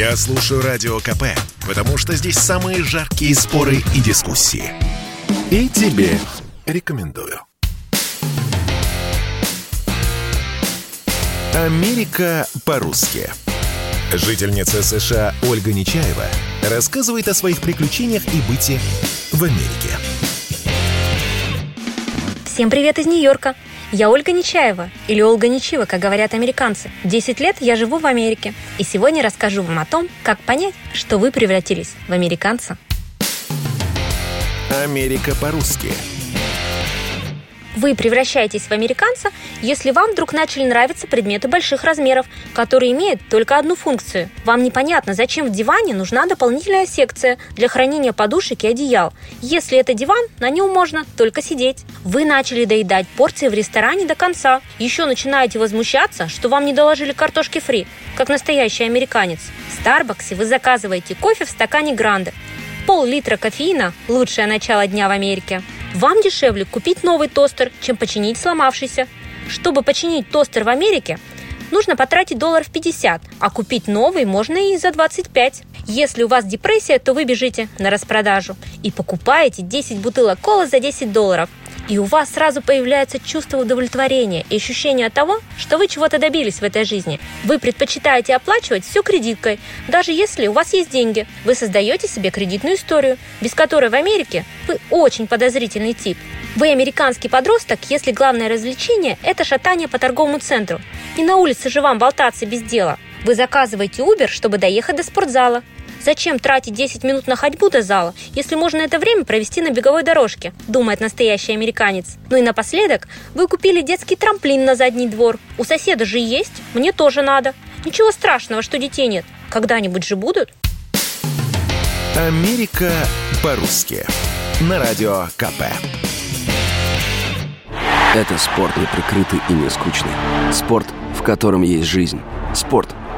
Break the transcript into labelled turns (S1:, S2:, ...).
S1: Я слушаю Радио КП, потому что здесь самые жаркие споры и дискуссии. И тебе рекомендую. Америка по-русски. Жительница США Ольга Нечаева рассказывает о своих приключениях и быте в Америке.
S2: Всем привет из Нью-Йорка! Я Ольга Нечаева, или Ольга Нечива, как говорят американцы. Десять лет я живу в Америке, и сегодня расскажу вам о том, как понять, что вы превратились в американца.
S1: Америка по-русски.
S2: Вы превращаетесь в американца, если вам вдруг начали нравиться предметы больших размеров, которые имеют только одну функцию. Вам непонятно, зачем в диване нужна дополнительная секция для хранения подушек и одеял. Если это диван, на нем можно только сидеть. Вы начали доедать порции в ресторане до конца. Еще начинаете возмущаться, что вам не доложили картошки фри, как настоящий американец. В Старбаксе вы заказываете кофе в стакане гранды. Пол-литра кофеина – лучшее начало дня в Америке. Вам дешевле купить новый тостер, чем починить сломавшийся. Чтобы починить тостер в Америке, нужно потратить долларов 50, а купить новый можно и за 25. Если у вас депрессия, то вы бежите на распродажу и покупаете 10 бутылок колы за 10 долларов и у вас сразу появляется чувство удовлетворения и ощущение того, что вы чего-то добились в этой жизни. Вы предпочитаете оплачивать все кредиткой, даже если у вас есть деньги. Вы создаете себе кредитную историю, без которой в Америке вы очень подозрительный тип. Вы американский подросток, если главное развлечение – это шатание по торговому центру. Не на улице же вам болтаться без дела. Вы заказываете Uber, чтобы доехать до спортзала. Зачем тратить 10 минут на ходьбу до зала, если можно это время провести на беговой дорожке, думает настоящий американец. Ну и напоследок, вы купили детский трамплин на задний двор. У соседа же есть, мне тоже надо. Ничего страшного, что детей нет. Когда-нибудь же будут.
S1: Америка по-русски. На радио КП.
S3: Это спорт не прикрытый и не скучный. Спорт, в котором есть жизнь. Спорт,